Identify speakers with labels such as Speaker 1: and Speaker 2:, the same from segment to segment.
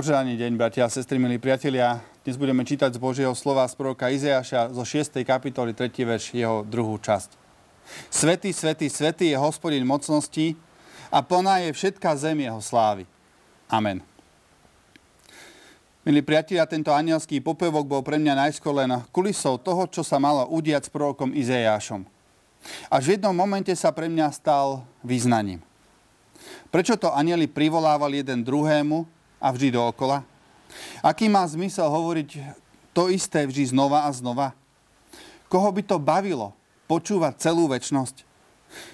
Speaker 1: Požehaný deň, bratia a sestry, milí priatelia. Dnes budeme čítať z Božieho slova z proroka Izeáša zo 6. kapitoly 3. verš jeho druhú časť. Svetý, svetý, svetý je hospodin mocnosti a plná je všetká zem jeho slávy. Amen. Milí priatelia, tento anielský popevok bol pre mňa najskôr len kulisou toho, čo sa malo udiať s prorokom Izeášom. Až v jednom momente sa pre mňa stal význaním. Prečo to anieli privolávali jeden druhému a vždy dookola? Aký má zmysel hovoriť to isté vždy znova a znova? Koho by to bavilo počúvať celú väčnosť?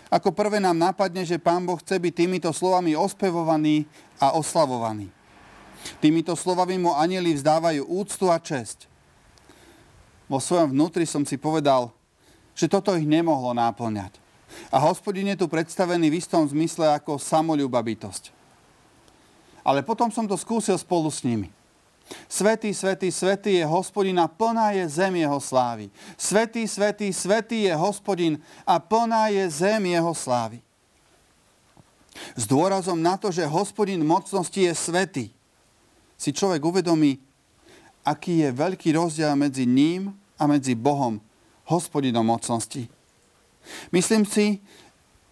Speaker 1: Ako prvé nám napadne, že Pán Boh chce byť týmito slovami ospevovaný a oslavovaný. Týmito slovami mu anieli vzdávajú úctu a česť. Vo svojom vnútri som si povedal, že toto ich nemohlo náplňať. A hospodin je tu predstavený v istom zmysle ako samolúba bytosť ale potom som to skúsil spolu s nimi. Svetý, svetý, svetý je hospodin a plná je zem jeho slávy. Svetý, svetý, svetý je hospodin a plná je zem jeho slávy. S dôrazom na to, že hospodin mocnosti je svetý, si človek uvedomí, aký je veľký rozdiel medzi ním a medzi Bohom, hospodinom mocnosti. Myslím si,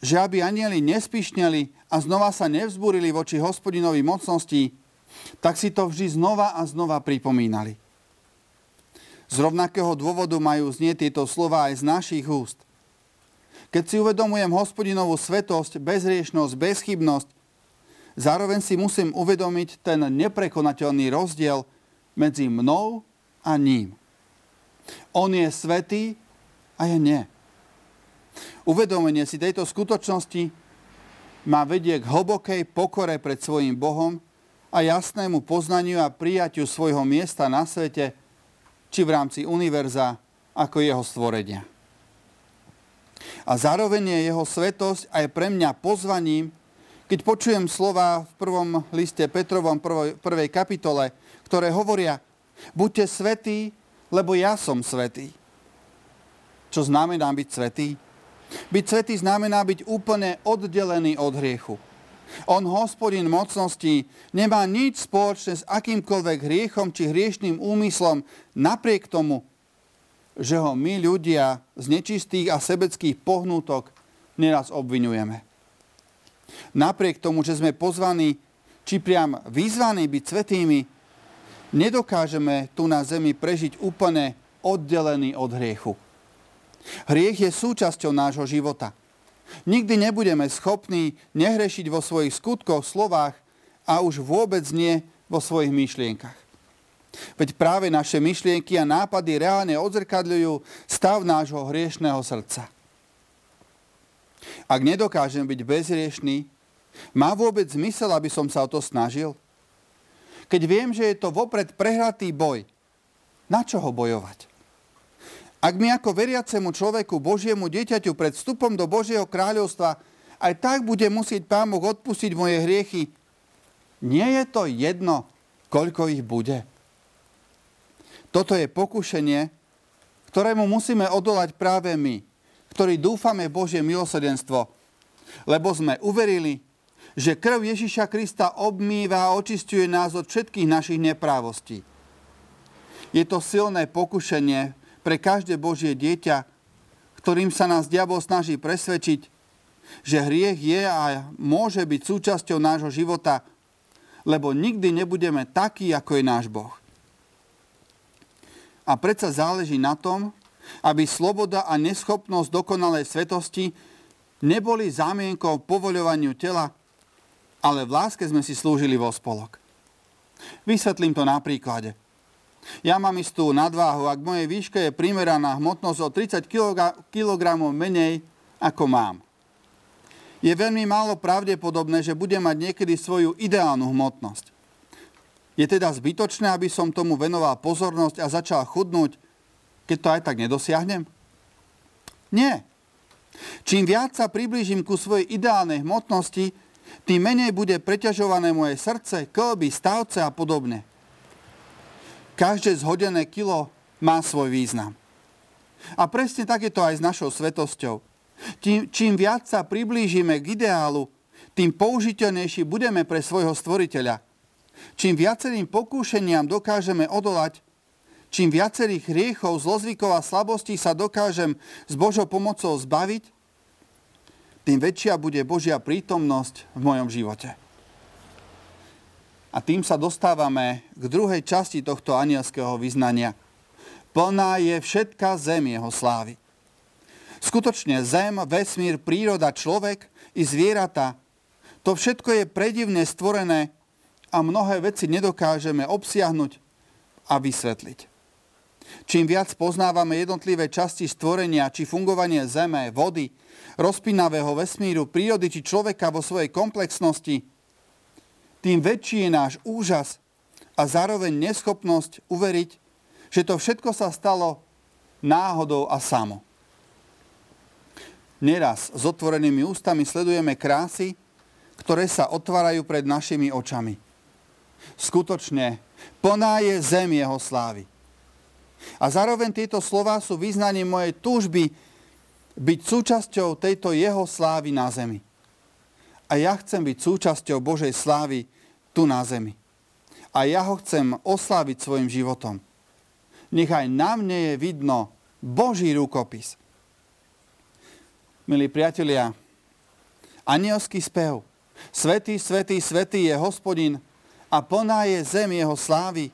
Speaker 1: že aby anieli nespišneli a znova sa nevzburili voči hospodinovi mocnosti, tak si to vždy znova a znova pripomínali. Z rovnakého dôvodu majú znieť tieto slova aj z našich úst. Keď si uvedomujem hospodinovú svetosť, bezriešnosť, bezchybnosť, zároveň si musím uvedomiť ten neprekonateľný rozdiel medzi mnou a ním. On je svetý a ja nie. Uvedomenie si tejto skutočnosti má vedie k hlbokej pokore pred svojim Bohom a jasnému poznaniu a prijatiu svojho miesta na svete, či v rámci univerza ako jeho stvorenia. A zároveň je jeho svetosť aj pre mňa pozvaním, keď počujem slova v prvom liste Petrovom prvej, prvej kapitole, ktoré hovoria, buďte svetí, lebo ja som svetý. Čo znamená byť svetý? Byť svetý znamená byť úplne oddelený od hriechu. On, hospodin mocnosti, nemá nič spoločné s akýmkoľvek hriechom či hriešným úmyslom, napriek tomu, že ho my ľudia z nečistých a sebeckých pohnútok neraz obvinujeme. Napriek tomu, že sme pozvaní, či priam vyzvaní byť svetými, nedokážeme tu na zemi prežiť úplne oddelený od hriechu. Hriech je súčasťou nášho života. Nikdy nebudeme schopní nehrešiť vo svojich skutkoch, slovách a už vôbec nie vo svojich myšlienkach. Veď práve naše myšlienky a nápady reálne odzrkadľujú stav nášho hriešného srdca. Ak nedokážem byť bezriešný, má vôbec zmysel, aby som sa o to snažil? Keď viem, že je to vopred prehratý boj, na čo ho bojovať? Ak mi ako veriacemu človeku, Božiemu dieťaťu pred vstupom do Božieho kráľovstva aj tak bude musieť Pán Boh odpustiť moje hriechy, nie je to jedno, koľko ich bude. Toto je pokušenie, ktorému musíme odolať práve my, ktorí dúfame Božie milosrdenstvo, lebo sme uverili, že krv Ježiša Krista obmýva a očistuje nás od všetkých našich neprávostí. Je to silné pokušenie, pre každé Božie dieťa, ktorým sa nás diabol snaží presvedčiť, že hriech je a môže byť súčasťou nášho života, lebo nikdy nebudeme takí, ako je náš Boh. A predsa záleží na tom, aby sloboda a neschopnosť dokonalej svetosti neboli zámienkou povoľovaniu tela, ale v láske sme si slúžili vo spolok. Vysvetlím to na príklade. Ja mám istú nadváhu, ak mojej výške je primeraná hmotnosť o 30 kg menej, ako mám. Je veľmi málo pravdepodobné, že budem mať niekedy svoju ideálnu hmotnosť. Je teda zbytočné, aby som tomu venoval pozornosť a začal chudnúť, keď to aj tak nedosiahnem? Nie. Čím viac sa priblížim ku svojej ideálnej hmotnosti, tým menej bude preťažované moje srdce, klby, stavce a podobne. Každé zhodené kilo má svoj význam. A presne tak je to aj s našou svetosťou. Tým, čím viac sa priblížime k ideálu, tým použiteľnejší budeme pre svojho stvoriteľa. Čím viacerým pokúšeniam dokážeme odolať, čím viacerých hriechov, zlozvykov a slabostí sa dokážem s Božou pomocou zbaviť, tým väčšia bude Božia prítomnosť v mojom živote. A tým sa dostávame k druhej časti tohto anielského vyznania. Plná je všetká zem jeho slávy. Skutočne zem, vesmír, príroda, človek i zvieratá, to všetko je predivne stvorené a mnohé veci nedokážeme obsiahnuť a vysvetliť. Čím viac poznávame jednotlivé časti stvorenia, či fungovanie zeme, vody, rozpínavého vesmíru, prírody či človeka vo svojej komplexnosti, tým väčší je náš úžas a zároveň neschopnosť uveriť, že to všetko sa stalo náhodou a samo. Neraz s otvorenými ústami sledujeme krásy, ktoré sa otvárajú pred našimi očami. Skutočne, plná je zem jeho slávy. A zároveň tieto slova sú význaním mojej túžby byť súčasťou tejto jeho slávy na zemi. A ja chcem byť súčasťou Božej slávy tu na zemi. A ja ho chcem osláviť svojim životom. Nech aj na mne je vidno Boží rukopis. Milí priatelia, anielský spev. Svetý, svetý, svetý je hospodin a plná je zem jeho slávy.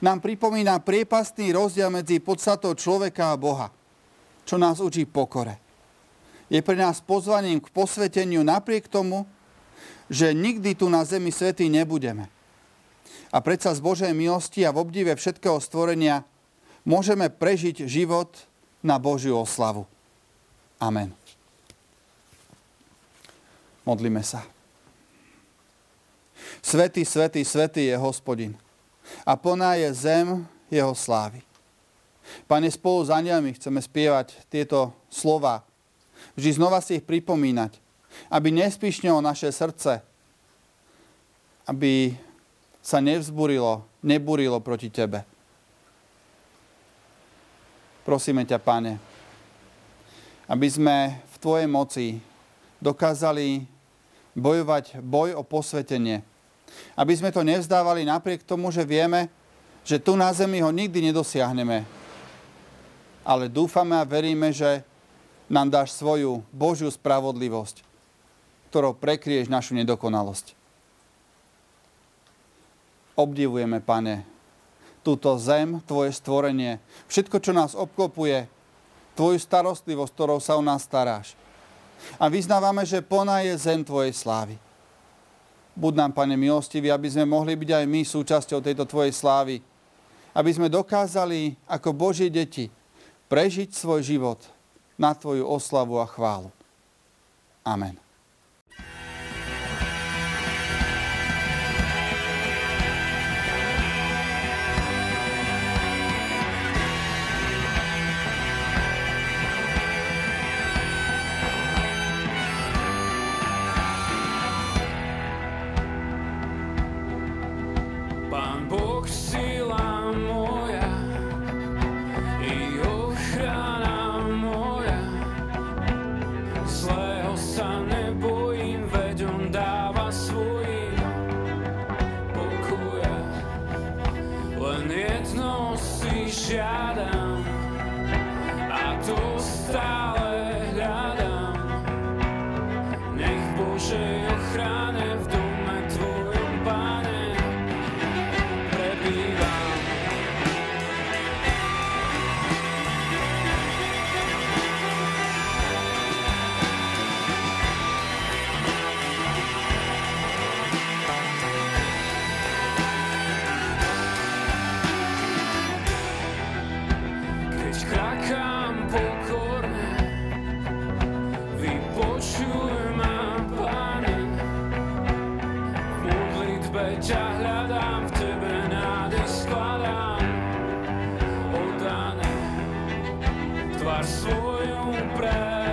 Speaker 1: Nám pripomína priepastný rozdiel medzi podstatou človeka a Boha čo nás učí pokore. Je pre nás pozvaním k posveteniu napriek tomu, že nikdy tu na zemi svety nebudeme. A predsa z Božej milosti a v obdive všetkého stvorenia môžeme prežiť život na Božiu oslavu. Amen. Modlíme sa. Svetý, svetý, svetý je hospodin a plná je zem jeho slávy. Pane, spolu s anielmi chceme spievať tieto slova. Vždy znova si ich pripomínať, aby nespíšnilo naše srdce, aby sa nevzburilo, neburilo proti Tebe. Prosíme ťa, Pane, aby sme v Tvojej moci dokázali bojovať boj o posvetenie. Aby sme to nevzdávali napriek tomu, že vieme, že tu na zemi ho nikdy nedosiahneme ale dúfame a veríme, že nám dáš svoju Božiu spravodlivosť, ktorou prekrieš našu nedokonalosť. Obdivujeme, Pane, túto zem, Tvoje stvorenie, všetko, čo nás obklopuje, Tvoju starostlivosť, ktorou sa o nás staráš. A vyznávame, že plná je zem Tvojej slávy. Buď nám, Pane, milostivý, aby sme mohli byť aj my súčasťou tejto Tvojej slávy. Aby sme dokázali ako Boží deti prežiť svoj život na Tvoju oslavu a chválu. Amen. see sonho pra